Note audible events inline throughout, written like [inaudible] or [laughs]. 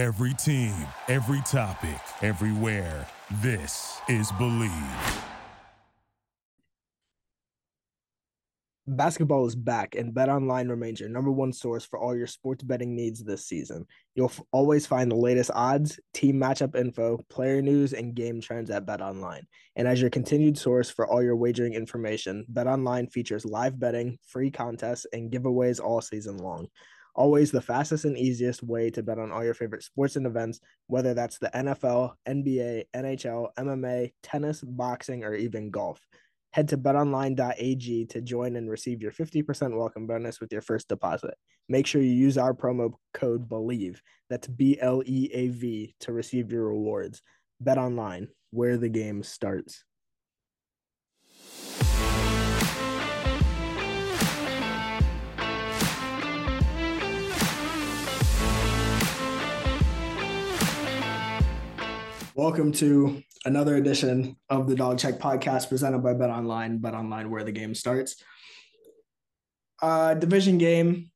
Every team, every topic, everywhere. This is Bleav. Basketball is back, and BetOnline remains your number one source for all your sports betting needs this season. You'll f- always find the latest odds, team matchup info, player news, and game trends at BetOnline. And as your continued source for all your wagering information, BetOnline features live betting, free contests, and giveaways all season long. Always the fastest and easiest way to bet on all your favorite sports and events, whether that's the NFL, NBA, NHL, MMA, tennis, boxing, or even golf. Head to betonline.ag to join and receive your 50% welcome bonus with your first deposit. Make sure you use our promo code BLEAV, that's B L E A V, to receive your rewards. Bet online, where the game starts. Welcome to another edition of the Dog Check podcast presented by Bet Online, Bet Online where the game starts. Uh, division game,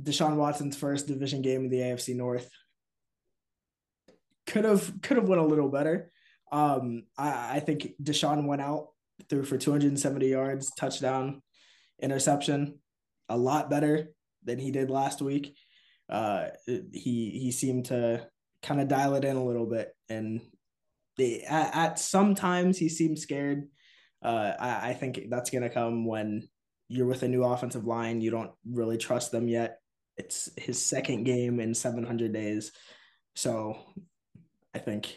Deshaun Watson's first division game in the AFC North. Could have could have went a little better. Um, I, I think Deshaun went out threw for 270 yards, touchdown, interception, a lot better than he did last week. Uh, he he seemed to kind of dial it in a little bit and at, at sometimes he seems scared. Uh, I, I think that's gonna come when you're with a new offensive line. You don't really trust them yet. It's his second game in 700 days, so I think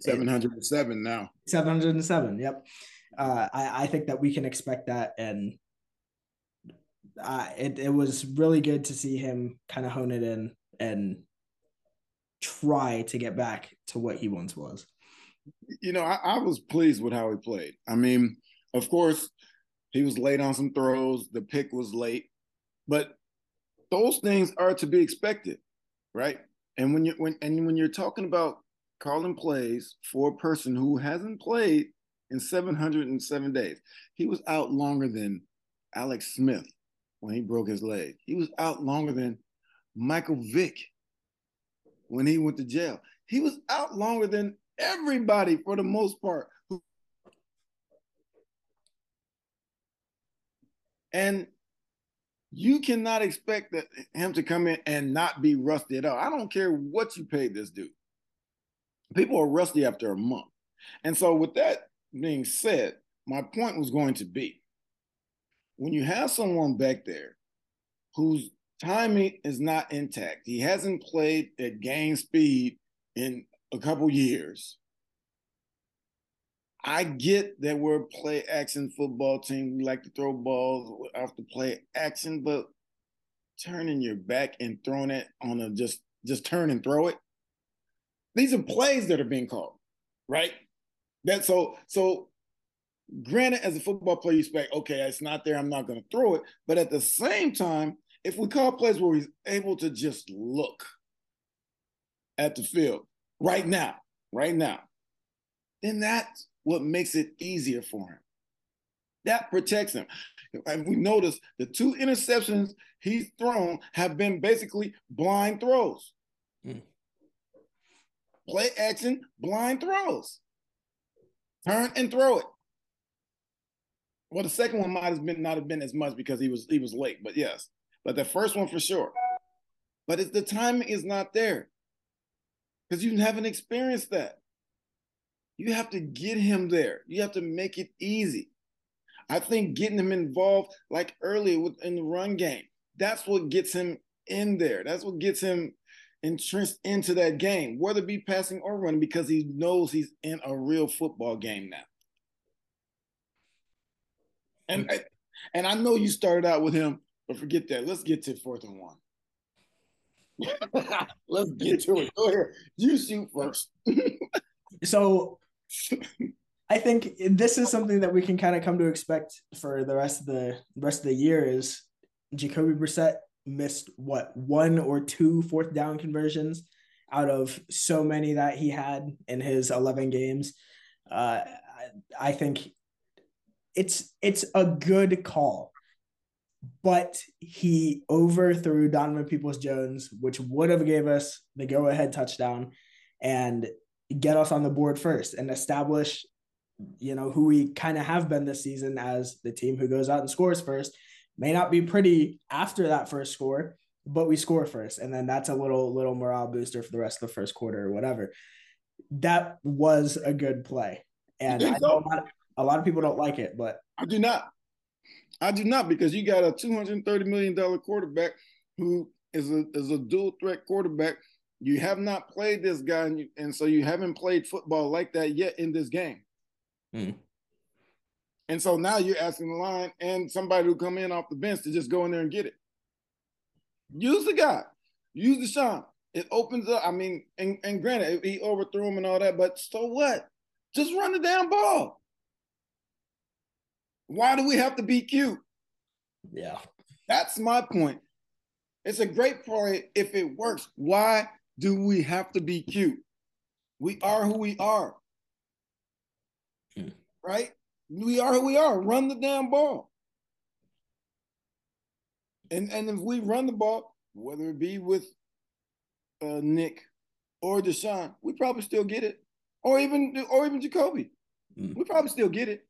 707 now. 707. Yep. Uh, I I think that we can expect that, and uh, it it was really good to see him kind of hone it in and try to get back to what he once was you know, I, I, was pleased with how he played. I mean, of course, he was late on some throws. The pick was late, but those things are to be expected, right? And when you when and when you're talking about calling plays for a person who hasn't played in 707 days, he was out longer than Alex Smith when he broke his leg. He was out longer than Michael Vick when he went to jail. He was out longer than everybody for the most part. And you cannot expect that him to come in and not be rusty at all. I don't care what you paid this dude. People are rusty after a month. And so, with that being said, my point was going to be when you have someone back there whose timing is not intact, he hasn't played at game speed in a couple years. I get that we're play action football team. We like to throw balls off the play action, but turning your back and throwing it on a just just turn and throw it. These are plays that are being called, right? That so so granted, as a football player, you expect, okay, it's not there, I'm not gonna throw it. But at the same time, if we call plays where he's able to just look at the field, right now, right now, then that's what makes it easier for him. That protects him. And we notice the two interceptions he's thrown have been basically blind throws. Mm. Play action, blind throws. Turn and throw it. Well, the second one might have been not have been as much because he was he was late, but yes. But the first one for sure. But it's the timing is not there because you haven't experienced that. You have to get him there. You have to make it easy. I think getting him involved, like earlier in the run game, that's what gets him in there. That's what gets him entrenched into that game, whether it be passing or running, because he knows he's in a real football game now. And and I know you started out with him, but forget that. Let's get to fourth and one. Let's get to it. Go ahead. You shoot first. so I think this is something that we can kind of come to expect for the rest of the rest of the year is Jacoby Brissett missed what one or two fourth down conversions out of so many that he had in his 11 games. Uh, I think it's it's a good call but he overthrew Donovan Peoples Jones, which would have gave us the go ahead touchdown and get us on the board first and establish, you know, who we kind of have been this season as the team who goes out and scores first. May not be pretty after that first score, but we score first, and then that's a little little morale booster for the rest of the first quarter or whatever. That was a good play, and I know a lot, of, a lot of people don't like it, but I do not. I do not because you got a two hundred thirty million dollar quarterback who is a is a dual threat quarterback. You have not played this guy, and, you, and so you haven't played football like that yet in this game. Mm. And so now you're asking the line and somebody who come in off the bench to just go in there and get it. Use the guy. Use Deshaun. It opens up. I mean, and, and granted, he overthrew him and all that, but so what? Just run the damn ball. Why do we have to be cute? Yeah. That's my point. It's a great point if it works. Why do we have to be cute? We are who we are. Hmm. Right? We are who we are. Run the damn ball. And and if we run the ball, whether it be with uh, Nick or Deshaun, we probably still get it. Or even or even Jacoby. Mm. We probably still get it.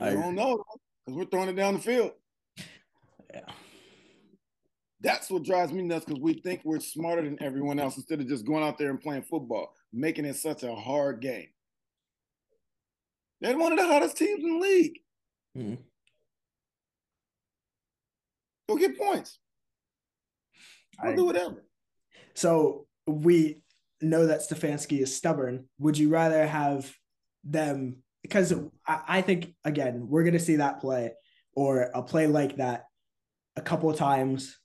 I, don't know because we're throwing it down the field. Yeah. That's what drives me nuts because we think we're smarter than everyone else instead of just going out there and playing football, making it such a hard game. They're one of the hottest teams in the league. Mm-hmm. Go get points. I'll do whatever. So we know that Stefanski is stubborn. Would you rather have them because I, think again we're gonna see that play or a play like that a couple of times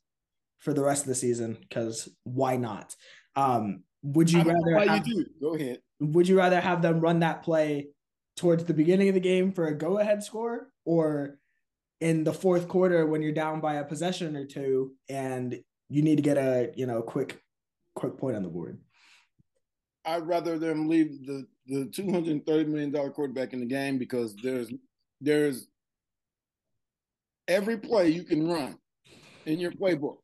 for the rest of the season because why not? Um, would you rather? Have, you do. Go ahead. Would you rather have them run that play towards the beginning of the game for a go-ahead score, or in the fourth quarter when you're down by a possession or two and you need to get a you know quick quick point on the board? I'd rather them leave the the two hundred thirty million dollar quarterback in the game because there's there's every play you can run in your playbook.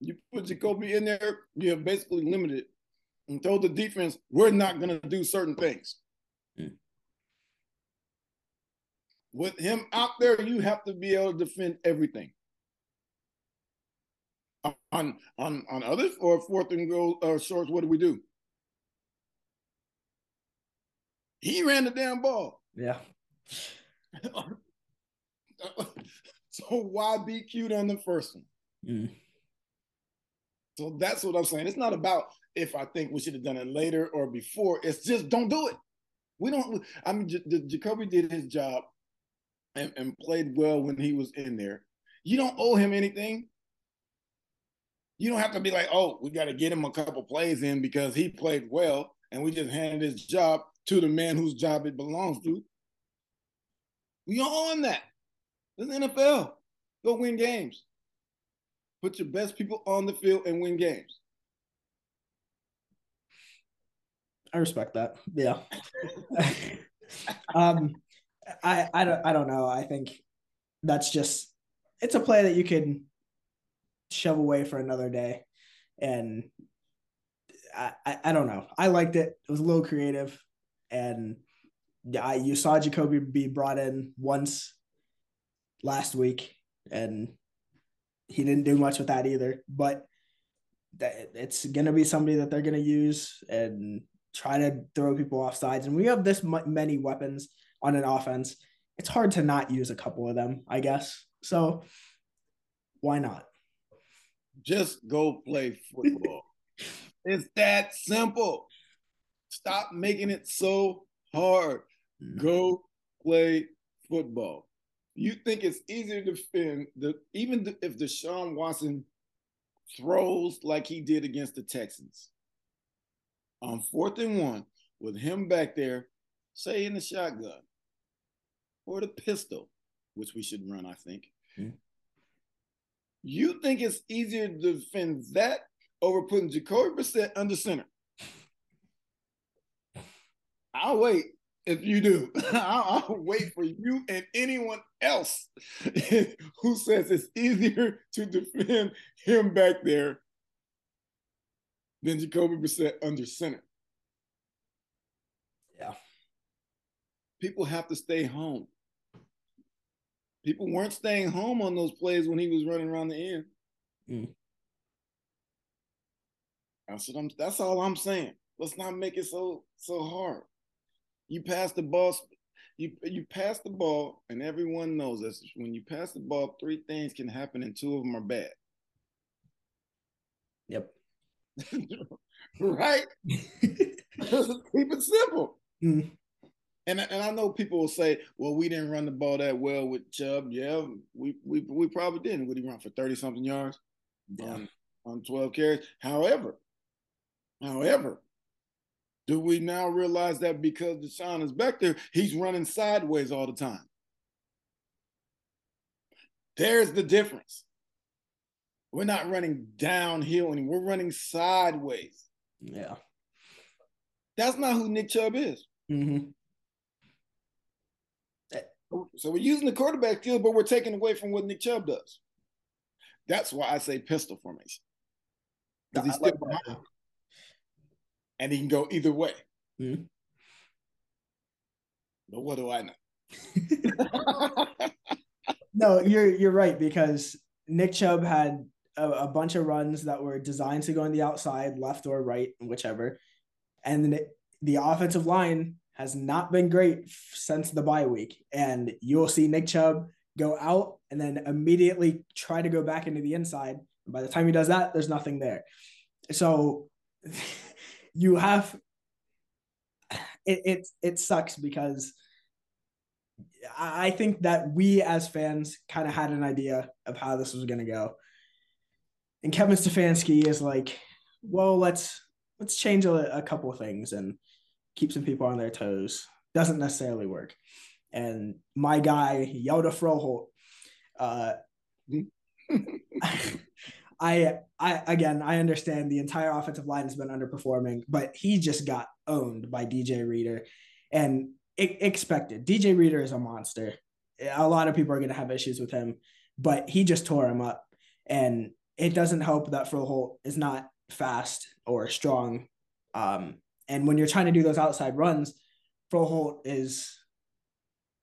You put Jacoby in there, you're basically limited and told the defense, we're not going to do certain things. Mm. With him out there, you have to be able to defend everything. On on on others or fourth and goal or shorts, what do we do? He ran the damn ball. Yeah. [laughs] so why be cute on the first one? Mm. So that's what I'm saying. It's not about if I think we should have done it later or before. It's just don't do it. We don't. I mean, J- Jacoby did his job and, and played well when he was in there. You don't owe him anything. You don't have to be like, oh, we got to get him a couple plays in because he played well, and we just handed his job to the man whose job it belongs to. We are on that. It's NFL. Go win games. Put your best people on the field and win games. I respect that. Yeah. [laughs] um, I I don't I don't know. I think that's just it's a play that you can shove away for another day, and I I, I don't know. I liked it. It was a little creative and yeah, you saw Jacoby be brought in once last week, and he didn't do much with that either. But that it's gonna be somebody that they're gonna use and try to throw people off sides. And we have this many weapons on an offense. It's hard to not use a couple of them, I guess. So why not? Just go play football. [laughs] it's that simple. Stop making it so hard. Mm-hmm. Go play football. You think it's easier to defend the even if Deshaun Watson throws like he did against the Texans on fourth and one with him back there, say in the shotgun or the pistol, which we should run, I think. Mm-hmm. You think it's easier to defend that over putting Jacoby Brissett under center? I'll wait. if you do. [laughs] I'll, I'll, wait for you and anyone else [laughs] who says it's easier to defend him back there than Jacoby Brissett under center. Yeah. People have to stay home. People weren't staying home on those plays when he was running around the end. Mm. That's what I'm. That's all I'm saying. Let's not make it so so hard. You pass the ball. You you pass the ball, and everyone knows this. When you pass the ball, three things can happen, and two of them are bad. Yep. [laughs] right. [laughs] Keep it simple. Mm. And and I know people will say, "Well, we didn't run the ball that well with Chubb." Yeah, we we we probably didn't. Would he run for thirty something yards yeah. on, on twelve carries? However, however, do we now realize that because Deshaun is back there, he's running sideways all the time? There's the difference. We're not running downhill anymore. We're running sideways. Yeah. That's not who Nick Chubb is. Mm-hmm. So we're using the quarterback field, but we're taking away from what Nick Chubb does. That's why I say pistol formation. Because he's still behind. And he can go either way. Mm-hmm. But what do I know? [laughs] no, you're you're right because Nick Chubb had a, a, bunch of runs that were designed to go on the outside, left or right, whichever. And the, the offensive line has not been great since the bye week. And you'll see Nick Chubb go out and then immediately try to go back into the inside. And by the time he does that, there's nothing there. So you have it it, it sucks because I think that we as fans kind of had an idea of how this was going to go. And Kevin Stefanski is like, well, let's let's change a, a couple of things and keep some people on their toes. Doesn't necessarily work. And my guy, Yoda Froholdt, uh, [laughs] [laughs] I, I again, I understand the entire offensive line has been underperforming, but he just got owned by DJ Reader, and expected. DJ Reader is a monster. A lot of people are going to have issues with him, but he just tore him up, and it doesn't help that Froholdt is not fast or strong. Um, and when you're trying to do those outside runs, Froholdt is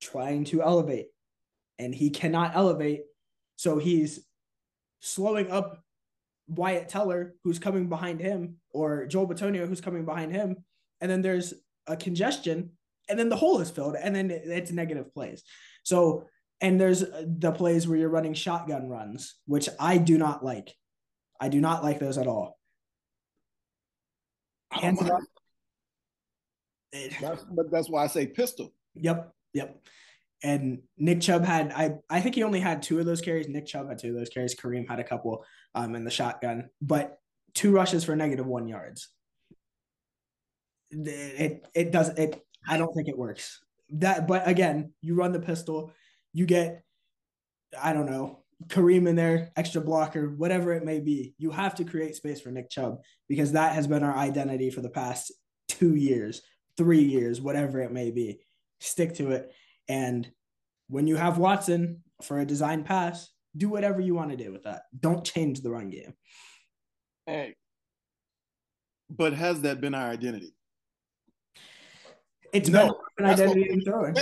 trying to elevate and he cannot elevate. So he's slowing up Wyatt Teller, who's coming behind him, or Joel Bitonio, who's coming behind him. And then there's a congestion, and then the hole is filled, and then it's negative plays. So, and there's the plays where you're running shotgun runs, which I do not like. I do not like those at all. Hands up. That's, but that's why I say pistol. Yep, yep. And Nick Chubb had I I think he only had two of those carries. Nick Chubb had two of those carries. Kareem had a couple um in the shotgun, but two rushes for negative one yards. It it does it. I don't think it works. That but again, you run the pistol, you get I don't know Kareem in there, extra blocker, whatever it may be. You have to create space for Nick Chubb because that has been our identity for the past two years, three years, whatever it may be. Stick to it. And when you have Watson for a design pass, do whatever you want to do with that. Don't change the run game. Hey, but has that been our identity? It's no, been an identity in throwing.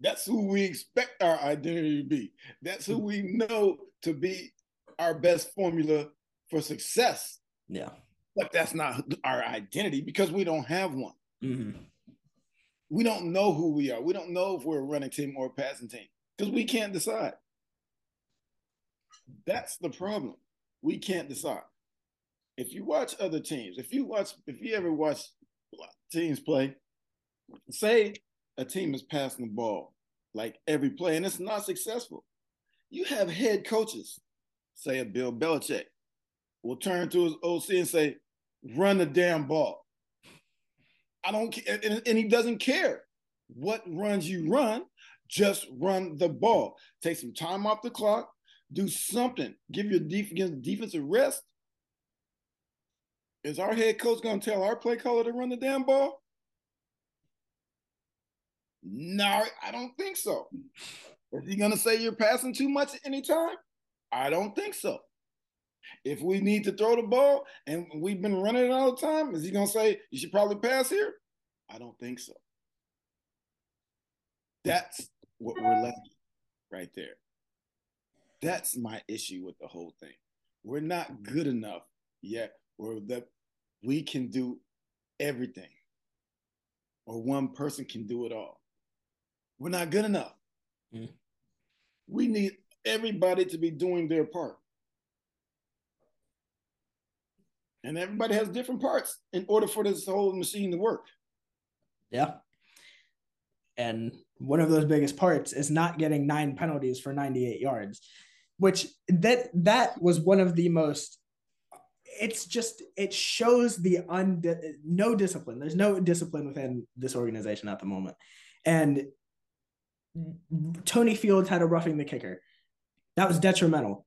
That's who we expect our identity to be. That's who we know to be our best formula for success. Yeah. But that's not our identity because we don't have one. Mm-hmm. We don't know who we are. We don't know if we're a running team or a passing team because we can't decide. That's the problem. We can't decide. If you watch other teams, if you watch, if you ever watch teams play, say a team is passing the ball like every play and it's not successful. You have head coaches, say a Bill Belichick, will turn to his OC and say, run the damn ball. I don't care. And, and he doesn't care what runs you run, just run the ball. Take some time off the clock, do something, give your defense defensive rest. Is our head coach going to tell our play caller to run the damn ball? No, I don't think so. Is he gonna say you're passing too much at any time? I don't think so. If we need to throw the ball and we've been running it all the time, is he gonna say you should probably pass here? I don't think so. That's what we're left right there. That's my issue with the whole thing. We're not good enough yet, or that we can do everything, or one person can do it all. We're not good enough. Mm. We need everybody to be doing their part. And everybody has different parts in order for this whole machine to work. Yeah. And one of those biggest parts is not getting nine penalties for 98 yards, which that that was one of the most it's just it shows the un no discipline. There's no discipline within this organization at the moment. And Tony Fields had a roughing the kicker. That was detrimental.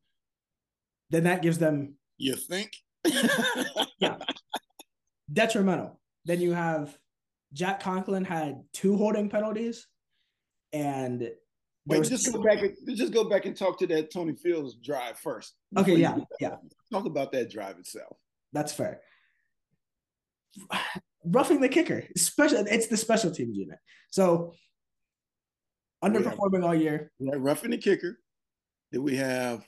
Then that gives them You think? Yeah. Detrimental. Then you have Jack Conklin had two holding penalties, and Wait, just go back and just go back and talk to that Tony Fields drive first. Okay, yeah, yeah. Talk about that drive itself. That's fair. Roughing the kicker, special. It's the special teams unit. So oh, underperforming all year. roughing the kicker. Did we have?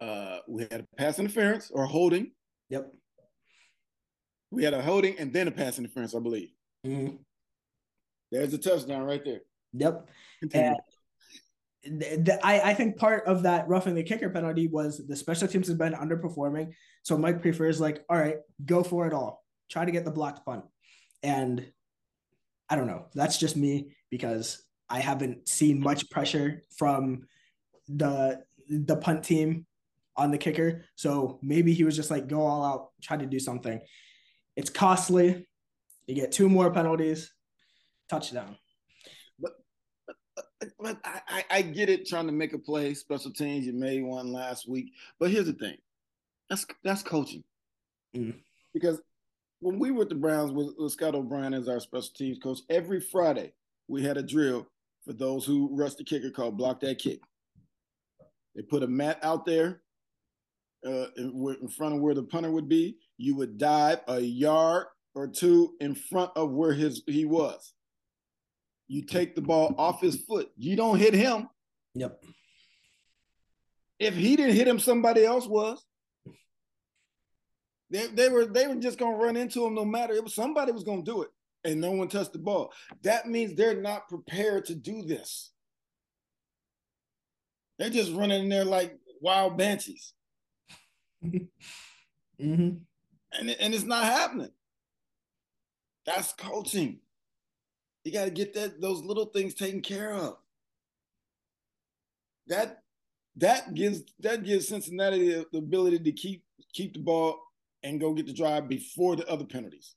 Uh, we had a pass interference or holding. Yep. We had a holding and then a pass interference, I believe. Mm-hmm. There's a touchdown right there. Yep. And the, I, I think part of that roughing the kicker penalty was the special teams has been underperforming. So Mike Priefer's like, all right, go for it all. Try to get the blocked punt. And I don't know. That's just me because I haven't seen much pressure from the the punt team on the kicker. So maybe he was just like, go all out, try to do something. It's costly. You get two more penalties, touchdown. But, but, but I, I get it trying to make a play, special teams. You made one last week. But here's the thing that's that's coaching. Mm. Because when we were at the Browns with, with Scott O'Brien as our special teams coach, every Friday we had a drill for those who rush the kicker called block that kick. They put a mat out there uh, in, front of where the punter would be, you would dive a yard or two in front of where his he was. You take the ball off his foot. You don't hit him. Yep. If he didn't hit him, somebody else was. They, they were they were just gonna run into him no matter. It was somebody was gonna do it, and no one touched the ball. That means they're not prepared to do this. They're just running in there like wild banshees. [laughs] mm-hmm. And, and it's not happening. That's coaching. You got to get that those little things taken care of. That that gives that gives Cincinnati the, the ability to keep keep the ball and go get the drive before the other penalties.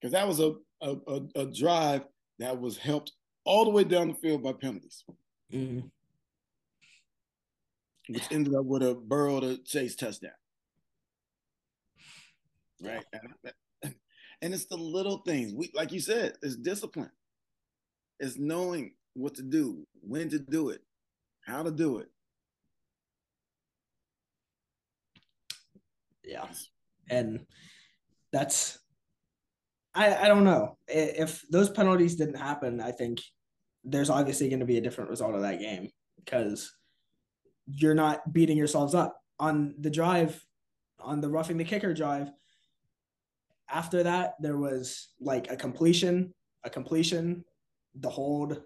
Because that was a, a, a, a, drive that was helped all the way down the field by penalties. Mm-hmm which ended up with a Burrow to Chase touchdown. Right. [clears throat] And it's the little things. We like you said, it's discipline. It's knowing what to do, when to do it, how to do it. Yeah. And that's I, I don't know. If those penalties didn't happen, I think there's obviously going to be a different result of that game because you're not beating yourselves up. On the drive on the roughing the kicker drive after that there was like a completion a completion the hold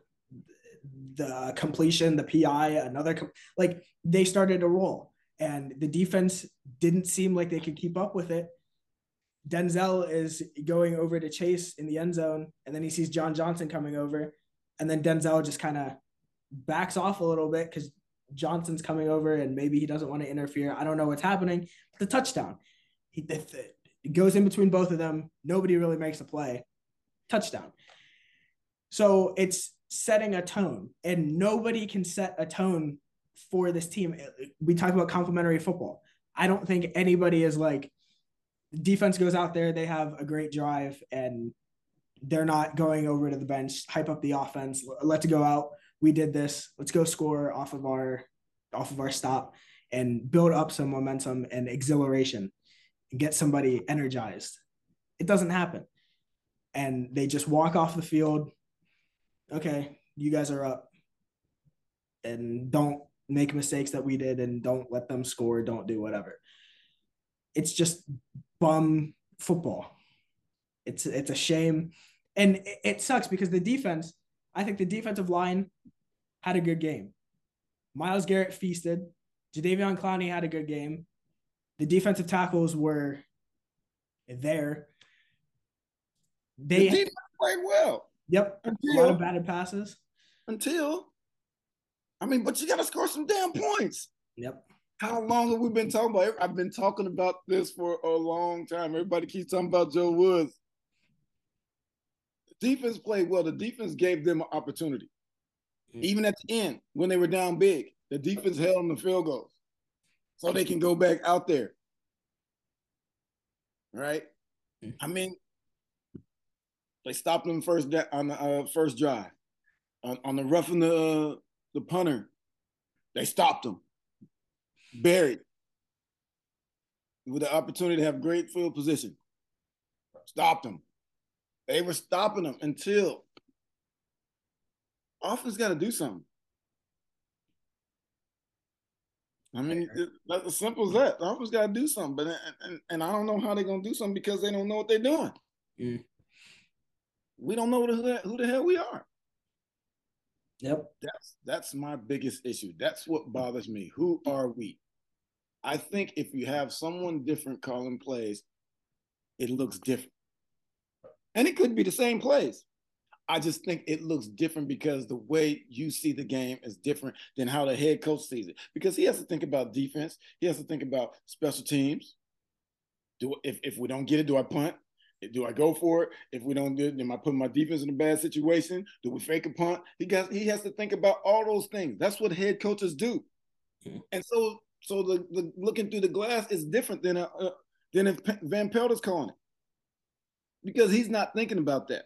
the completion the pi another com- like they started to roll. And the defense didn't seem like they could keep up with it. Denzel is going over to chase in the end zone and then he sees john johnson coming over. And then denzel just kind of backs off a little bit because Johnson's coming over and maybe he doesn't want to interfere. I don't know what's happening. The touchdown, he goes in between both of them. Nobody really makes a play. Touchdown. So it's setting a tone, and nobody can set a tone for this team. We talk about complementary football. I don't think anybody is like defense goes out there, they have a great drive, and they're not going over to the bench, hype up the offense. Let's go out. We did this. Let's go score off of our off of our stop and build up some momentum and exhilaration and get somebody energized. It doesn't happen. And they just walk off the field. Okay, you guys are up. And don't make mistakes that we did and don't let them score, don't do whatever. It's just bum football. It's it's a shame. And it, it sucks because the defense, I think the defensive line had a good game. Myles Garrett feasted. Jadeveon Clowney had a good game. The defensive tackles were there. They the played well. Yep. Until, a lot of batted passes. Until, I mean, but you got to score some damn points. Yep. How long have we been talking about? I've been talking about this for a long time. Everybody keeps talking about Joe Woods. The defense played well. The defense gave them an opportunity. Even at the end, when they were down big, the defense held them the field goals so they can go back out there. Right? I mean, they stopped them first on the uh, first drive. On, on the roughing the uh, the punter, they stopped them. Buried with the opportunity to have great field position. Stopped them. They were stopping them until offense got to do something. I mean, that's as simple as that. The offense got to do something, but and, and, and, I don't know how they're gonna do something because they don't know what they're doing. Mm. We don't know who the, who the hell we are. Yep. That's that's my biggest issue. That's what bothers me. Who are we? I think if you have someone different calling plays, it looks different. And it could be the same plays. I just think it looks different because the way you see the game is different than how the head coach sees it. Because he has to think about defense, he has to think about special teams. Do if, if we don't get it, do I punt? Do I go for it? If we don't do it, am I putting my defense in a bad situation? Do we fake a punt? He got he has to think about all those things. That's what head coaches do. Mm-hmm. And so so the, the looking through the glass is different than a, uh, than if Van Pelt is calling it. Because he's not thinking about that.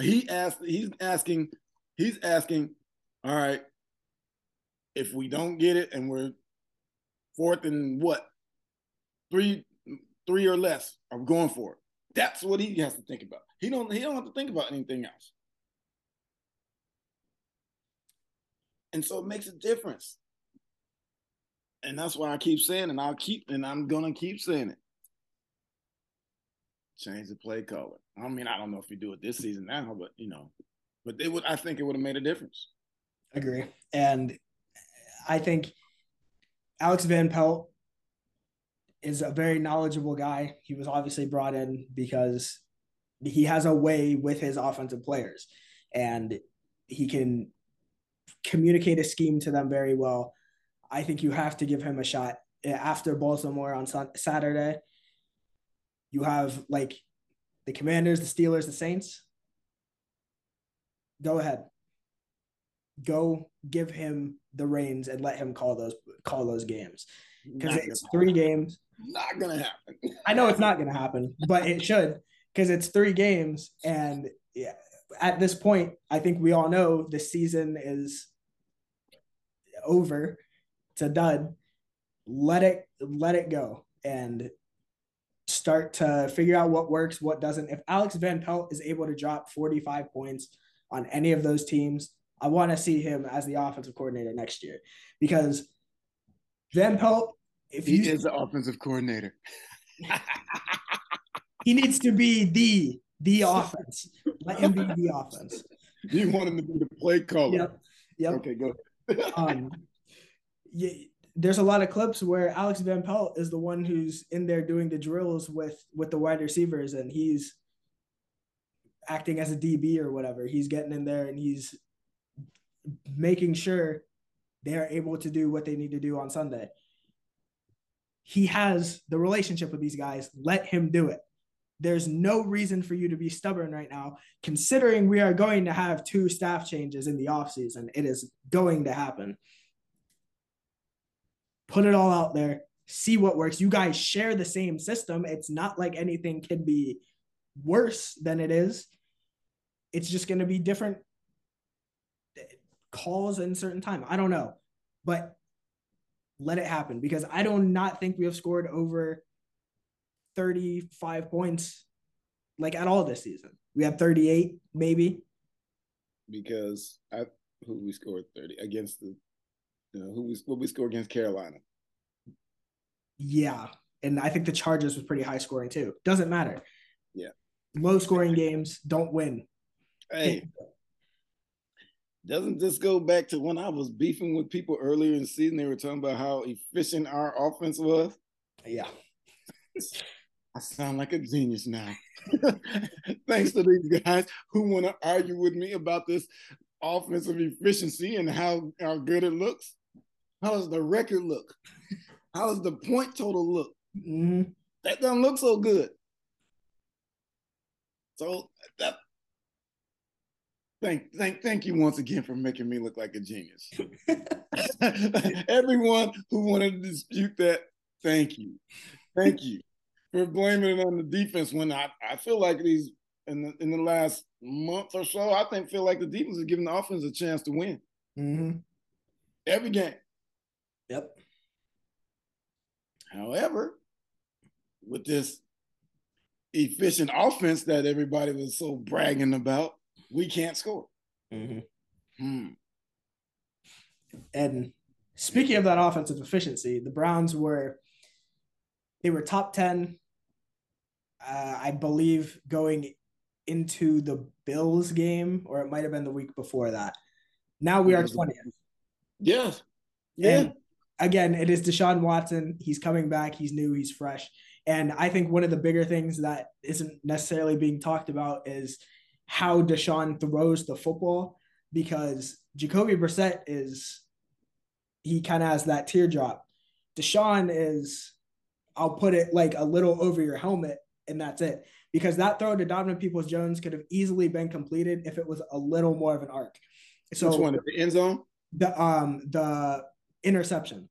He asked he's asking he's asking, all right, if we don't get it and we're fourth and what? Three three or less, I'm going for it. That's what he has to think about. He don't he don't have to think about anything else. And so it makes a difference. And that's why I keep saying, and I'll keep, and I'm gonna keep saying it. Change the play color. I mean, I don't know if you do it this season now, but you know, but it would. I think it would have made a difference. I agree, and I think Alex Van Pelt is a very knowledgeable guy. He was obviously brought in because he has a way with his offensive players and he can communicate a scheme to them very well. I think you have to give him a shot after Baltimore on Saturday. You have like the Commanders, the Steelers, the Saints. Go ahead. Go give him the reins and let him call those call those games because it's three games. Not gonna happen. I know it's not gonna happen, but it should because it's three games, and yeah, at this point, I think we all know the season is over. It's a dud. Let it let it go and start to figure out what works, what doesn't. If Alex Van Pelt is able to drop 45 points on any of those teams, I want to see him as the offensive coordinator next year because Van Pelt, if he is the offensive coordinator, [laughs] he needs to be the the [laughs] offense. Let him be the offense. You want him to be the play caller. Yep. Yep. Okay, go. um, yeah, there's a lot of clips where Alex Van Pelt is the one who's in there doing the drills with with the wide receivers, and he's acting as a DB or whatever. He's getting in there and he's making sure they are able to do what they need to do on Sunday. He has the relationship with these guys. Let him do it. There's no reason for you to be stubborn right now, considering we are going to have two staff changes in the offseason. It is going to happen. Put it all out there, see what works. You guys share the same system. It's not like anything can be worse than it is. it's just going to be different calls in certain time. I don't know, but let it happen because I do not think we have scored over 35 points like at all this season. We have 38 maybe. Because I who we scored 30 against the you know, who we what we scored against Carolina. Yeah. And I think the Chargers was pretty high scoring too. Doesn't matter. Yeah. Low scoring games don't win. Hey, doesn't this go back to when I was beefing with people earlier in the season? They were talking about how efficient our offense was. Yeah. I sound like a genius now. [laughs] Thanks to these guys who want to argue with me about this offensive efficiency and how, how good it looks. How does the record look? How does the point total look? Mm-hmm. That doesn't look so good. So that thank thank thank you once again for making me look like a genius. [laughs] [laughs] Everyone who wanted to dispute that, thank you. Thank you for blaming it on the defense when I, I feel like these in the in the last month or so, I think feel like the defense is giving the offense a chance to win. Mm-hmm. Every game. Yep. However, with this efficient offense that everybody was so bragging about, we can't score. Mm-hmm. Hmm. And speaking of that offensive efficiency, the Browns were they were top 10 uh, I believe going into the Bills game or it might have been the week before that. Now we are 20th. Yes. Yeah. And again, it is Deshaun Watson. He's coming back. He's new. He's fresh. And I think one of the bigger things that isn't necessarily being talked about is how Deshaun throws the football because Jacoby Brissett is he kind of has that teardrop. Deshaun is, I'll put it like a little over your helmet, and that's it. Because that throw to Donovan Peoples Jones could have easily been completed if it was a little more of an arc. So Which one? The end zone? The um the interception.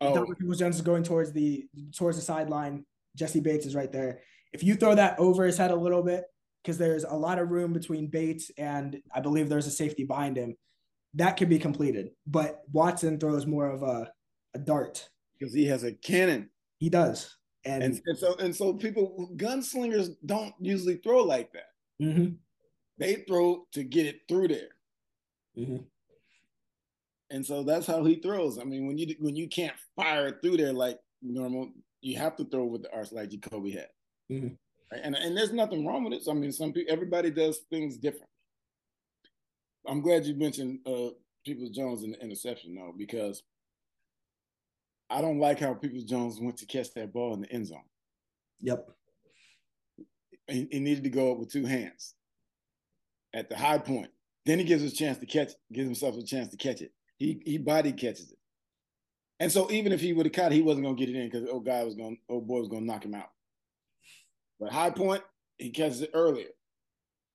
Oh, Jones is going towards the towards the sideline. Jessie Bates is right there. If you throw that over his head a little bit, because there's a lot of room between Bates and I believe there's a safety behind him, that could be completed. But Watson throws more of a, a dart. because he has a cannon. He does. And, And, and so and so people gunslingers don't usually throw like that. Mhm, They throw to get it through there. mhm. And so that's how he throws. I mean, when you when you can't fire it through there like normal, you have to throw with the arch like Jacoby had. Mhm. Right? And and there's nothing wrong with it. So, I mean, some people everybody does things different. I'm glad you mentioned uh Peoples Jones in the interception though, because I don't like how Peoples Jones went to catch that ball in the end zone. Yep. He, he needed to go up with two hands at the high point. Then he gives us a chance to catch, gives himself a chance to catch it. He he body catches it. And so even if he would have caught it, he wasn't gonna get it in because old guy was gonna old boy was gonna knock him out. But high point, he catches it earlier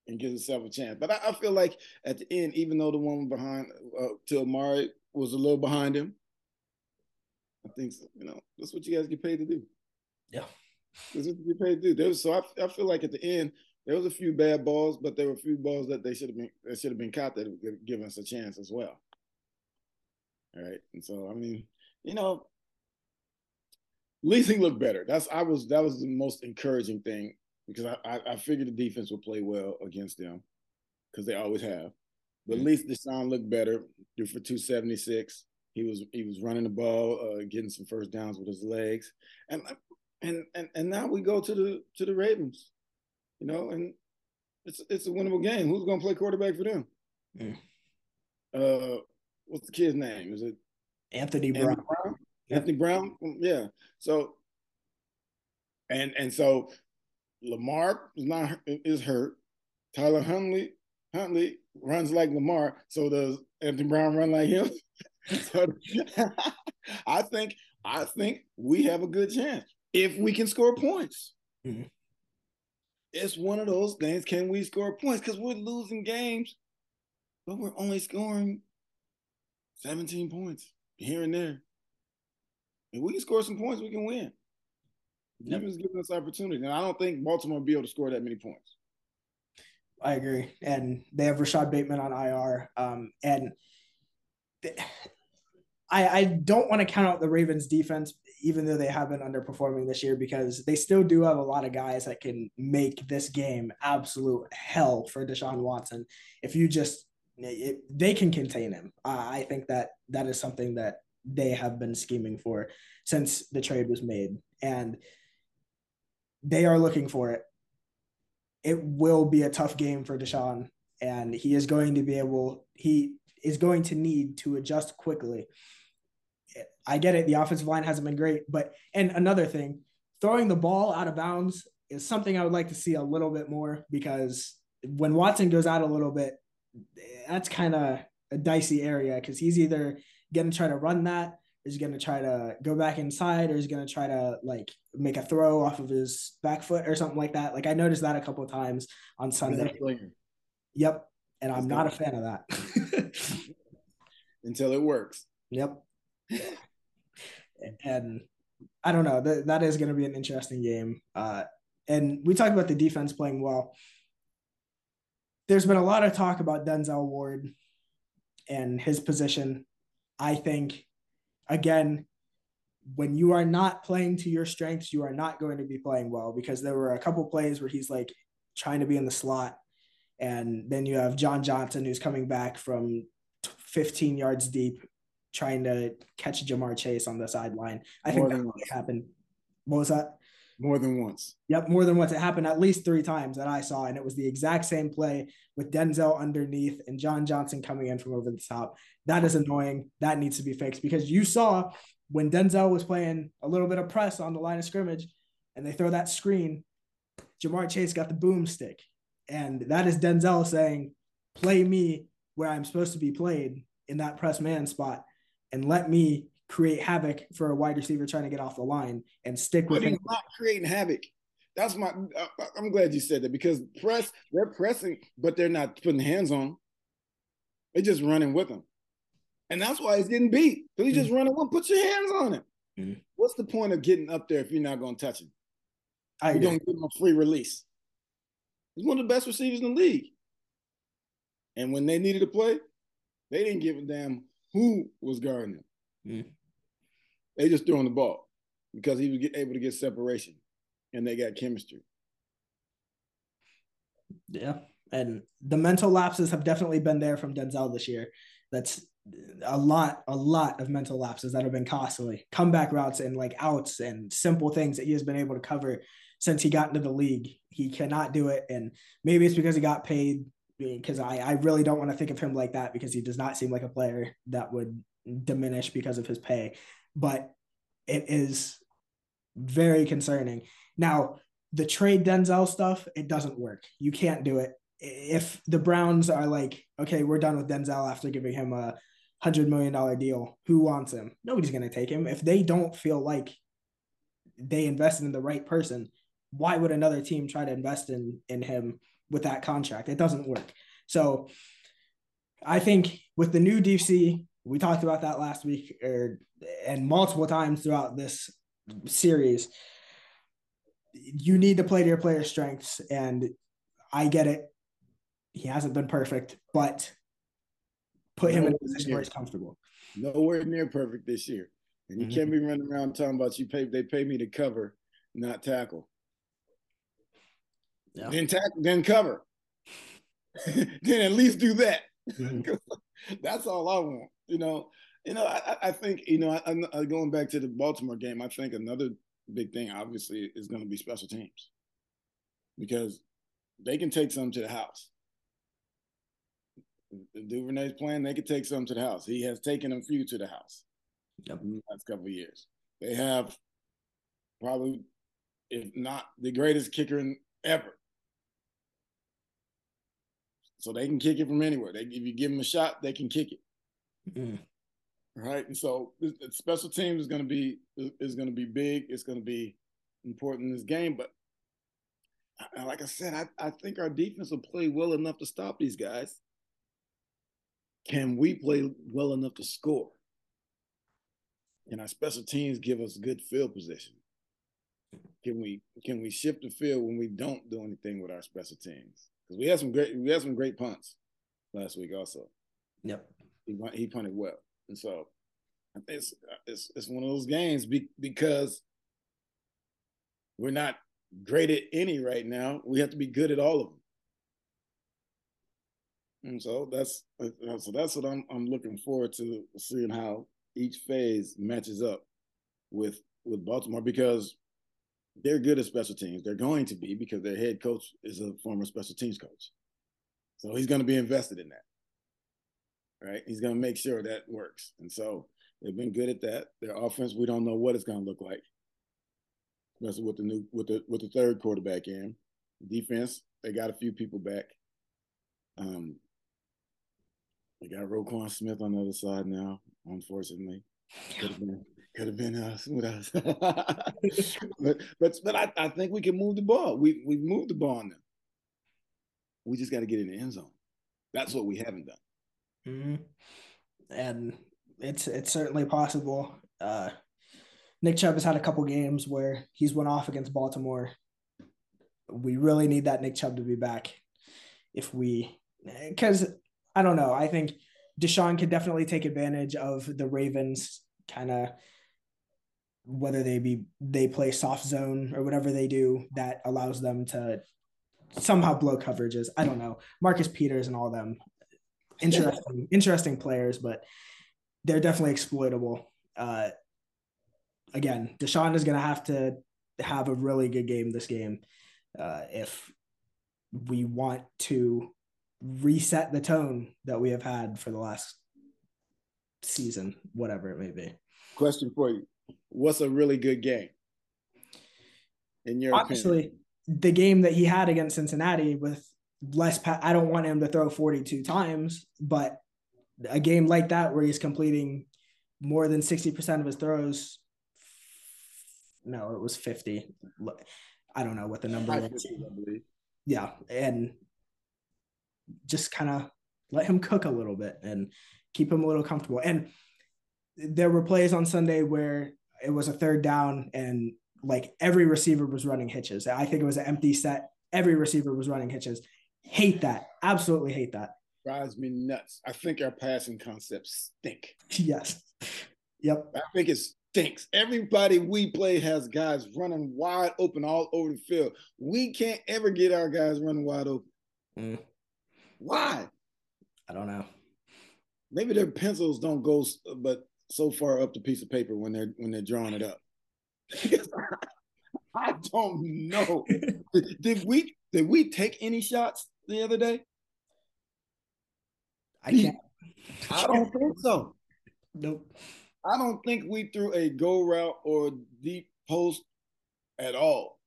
and gives himself a chance. But I, I feel like at the end, even though the one behind uh, to Amari was a little behind him, I think so, you know that's what you guys get paid to do. Yeah. That's what you get paid to do. There was, so I, I feel like at the end there was a few bad balls, but there were a few balls that they should have been that should have been caught that would give given us a chance as well. All right, and so I mean, you know, he looked better. That's I was that was the most encouraging thing because I I, I figured the defense would play well against them because they always have. But at least Deshaun looked better. Threw for two seventy six. He was he was running the ball, uh, getting some first downs with his legs, and and and and now we go to the to the Ravens, you know, and it's it's a winnable game. Who's going to play quarterback for them? Yeah. Uh, what's the kid's name? Is it Anthony Anthony Brown. Brown? Yep. Anthony Brown? Yeah. So and and so Lamar is not is hurt. Tyler Huntley Huntley runs like Lamar. So does Anthony Brown run like him? [laughs] so [laughs] I think I think we have a good chance if we can score points. Mhm. It's one of those things. Can we score points? Because we're losing games, but we're only scoring 17 points here and there. If we can score some points, we can win. Yep. Defense giving us opportunity. And I don't think Baltimore will be able to score that many points. I agree. And they have Rashod Bateman on IR. Um, and th- I, I don't want to count out the Ravens defense, even though they have been underperforming this year, because they still do have a lot of guys that can make this game absolute hell for Deshaun Watson. If you just, it, they can contain him. Uh, I think that that is something that they have been scheming for since the trade was made. And they are looking for it. It will be a tough game for Deshaun, and he is going to be able, he is going to need to adjust quickly. I get it. The offensive line hasn't been great, but, and another thing, throwing the ball out of bounds is something I would like to see a little bit more because when Watson goes out a little bit, that's kind of a dicey area because he's either going to try to run that is going to try to go back inside or is going to try to like make a throw off of his back foot or something like that. Like I noticed that a couple of times on Sunday. Yep. And I'm not a fan of that. Until it works. Yep. and I don't know. That, that is going to be an interesting game. Uh, and we talked about the defense playing well. There's been a lot of talk about Denzel Ward and his position. I think again, when you are not playing to your strengths, you are not going to be playing well because there were a couple plays where he's like trying to be in the slot. And then you have John Johnson who's coming back from 15 yards deep, trying to catch Ja'Marr Chase on the sideline. I more think that happened. What was that? More than once. Yep, more than once. It happened at least three times that I saw, and it was the exact same play with Denzel underneath and John Johnson coming in from over the top. That is annoying. That needs to be fixed because you saw when Denzel was playing a little bit of press on the line of scrimmage and they throw that screen, Ja'Marr Chase got the boomstick. And that is Denzel saying, play me where I'm supposed to be played in that press man spot and let me create havoc for a wide receiver trying to get off the line and stick with him. Not creating havoc. That's my. I'm glad you said that because press they're pressing, but they're not putting hands on. They're just running with them. And that's why he's getting beat. So he's mm-hmm. just running with put your hands on him. Mm-hmm. What's the point of getting up there if you're not going to touch him? I you're going to give him a free release. He's one of the best receivers in the league. And when they needed to play, they didn't give a damn who was guarding him. Mm-hmm. They just throwing the ball because he was able to get separation, and they got chemistry. Yeah, and the mental lapses have definitely been there from Denzel this year. That's a lot, a lot of mental lapses that have been costly. Comeback routes and like outs and simple things that he has been able to cover since he got into the league. He cannot do it. And maybe it's because he got paid because I, I really don't want to think of him like that because he does not seem like a player that would diminish because of his pay. But it is very concerning. Now, the trade Denzel stuff, it doesn't work. You can't do it. If the Browns are like, okay, we're done with Denzel after giving him a hundred million dollar deal. Who wants him? Nobody's gonna take him. If they don't feel like they invested in the right person, why would another team try to invest in in him with that contract? It doesn't work. So I think with the new DC, we talked about that last week or er, and multiple times throughout this series. You need to play to your player's strengths, and I get it. He hasn't been perfect, but put him in a position near, where he's comfortable. Nowhere near perfect this year. And you mm-hmm. can't be running around talking about you pay they pay me to cover, not tackle. Yeah. Then tackle, then cover. [laughs] then at least do that. Mm-hmm. [laughs] That's all I want. You know, you know, I, I think, you know, I, I, uh, going back to the Baltimore game, I think another big thing obviously is going to be special teams because they can take some to the house. Duvernay's playing, they could take some to the house. He has taken a few to the house yep. in the last couple of years. They have probably, if not the greatest kicker in, ever. So they can kick it from anywhere. They, if you give them a shot, they can kick it. Mm. Right, and so special teams is going to be is going to be big. It's going to be important in this game. But like I said, I, I think our defense will play well enough to stop these guys can we play well enough to score? Can our special teams give us good field position? Can we can we shift the field when we don't do anything with our special teams? because we had some great we had some great punts last week also. Yep. He he punted well, and so it's it's it's one of those games be, because we're not great at any right now. We have to be good at all of them. And so that's so that's what I'm I'm looking forward to seeing how each phase matches up with with Baltimore because they're good at special teams. They're going to be because their head coach is a former special teams coach. So he's going to be invested in that. Right? He's going to make sure that works. And so they've been good at that. Their offense, we don't know what it's going to look like. Especially with the new with the with the third quarterback in. Defense, they got a few people back. Um, they got Roquan Smith on the other side now, unfortunately. Could have been, could have been us with us. [laughs] but but, but I, I think we can move the ball. We we've moved the ball now. We just got to get in the end zone. That's what we haven't done. Mm-hmm. And it's it's certainly possible. Uh, Nick Chubb has had a couple games where he's went off against Baltimore. We really need that Nick Chubb to be back. If we, because I don't know, I think Deshaun could definitely take advantage of the Ravens kind of whether they be they play soft zone or whatever they do that allows them to somehow blow coverages. I don't know. Marcus Peters and all them interesting interesting players, but they're definitely exploitable. Uh, again, Deshaun is going to have to have a really good game this game uh, if we want to reset the tone that we have had for the last season, whatever it may be. Question for you: What's a really good game? In your honestly, opinion? the game that he had against Cincinnati with less, pa- I don't want him to throw forty-two times, but a game like that where he's completing more than 60% of his throws no it was 50 i don't know what the number is yeah and just kind of let him [laughs] cook a little bit and keep him a little comfortable. And there were plays on sunday where it was a third down and like every receiver was running hitches. I think it was an empty set. Every receiver was running hitches hate that absolutely hate that drives me nuts. I think our passing concepts stink. [laughs] Yes. Yep. I think it stinks. Everybody we play has guys running wide open all over the field. We can't ever get our guys running wide open. Mm. Why? I don't know. Maybe their pencils don't go, but so far up the piece of paper when they're when they're drawing it up. [laughs] I don't know. [laughs] did we did we take any shots the other day? I can't. I don't think so. Nope. I don't think we threw a go route or deep post at all.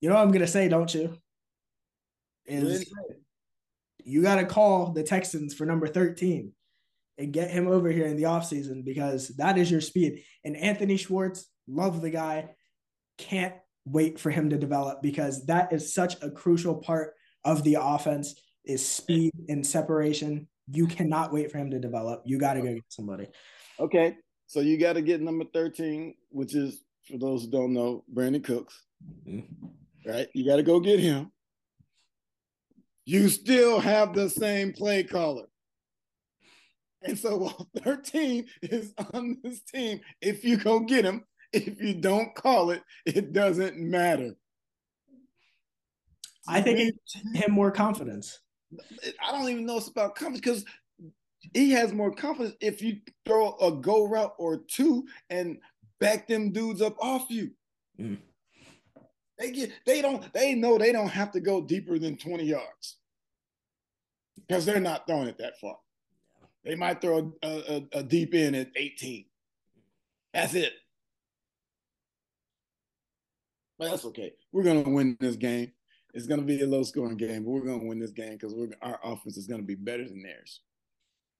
You know what I'm gonna say, don't you? Is you gotta call the Texans for number 13 and get him over here in the offseason because that is your speed. And Anthony Schwartz, love the guy. Can't wait for him to develop because that is such a crucial part of the offense is speed and separation. You cannot wait for him to develop. You got to go get somebody. Okay. So you got to get number 13, which is, for those who don't know, Brandin Cooks. Mm-hmm. Right? You got to go get him. You still have the same play caller. And so [laughs] while 13 is on this team, if you go get him, if you don't call it, it doesn't matter. I think it gives him more confidence. I don't even know it's about confidence because he has more confidence if you throw a go route or two and back them dudes up off you. Mm. They get they don't they know they don't have to go deeper than 20 yards because they're not throwing it that far. They might throw a, a, a deep in at 18. That's it. But that's okay. We're gonna win this game it's going to be a low scoring game, but we're going to win this game because our offense is going to be better than theirs.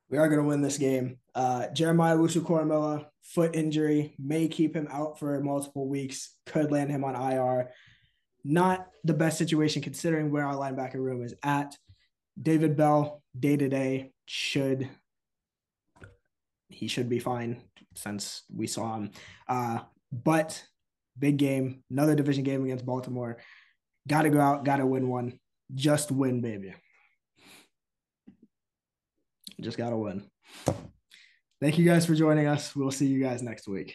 We are going to win this game. Uh, Jeremiah Owusu-Koramoah, foot injury, may keep him out for multiple weeks, could land him on IR. Not the best situation considering where our linebacker room is at. David Bell, day to day, should he should be fine since we saw him. Uh, but big game, another division game against Baltimore Got to go out, got to win one. Just win, baby. Just got to win. Thank you guys for joining us. We'll see you guys next week.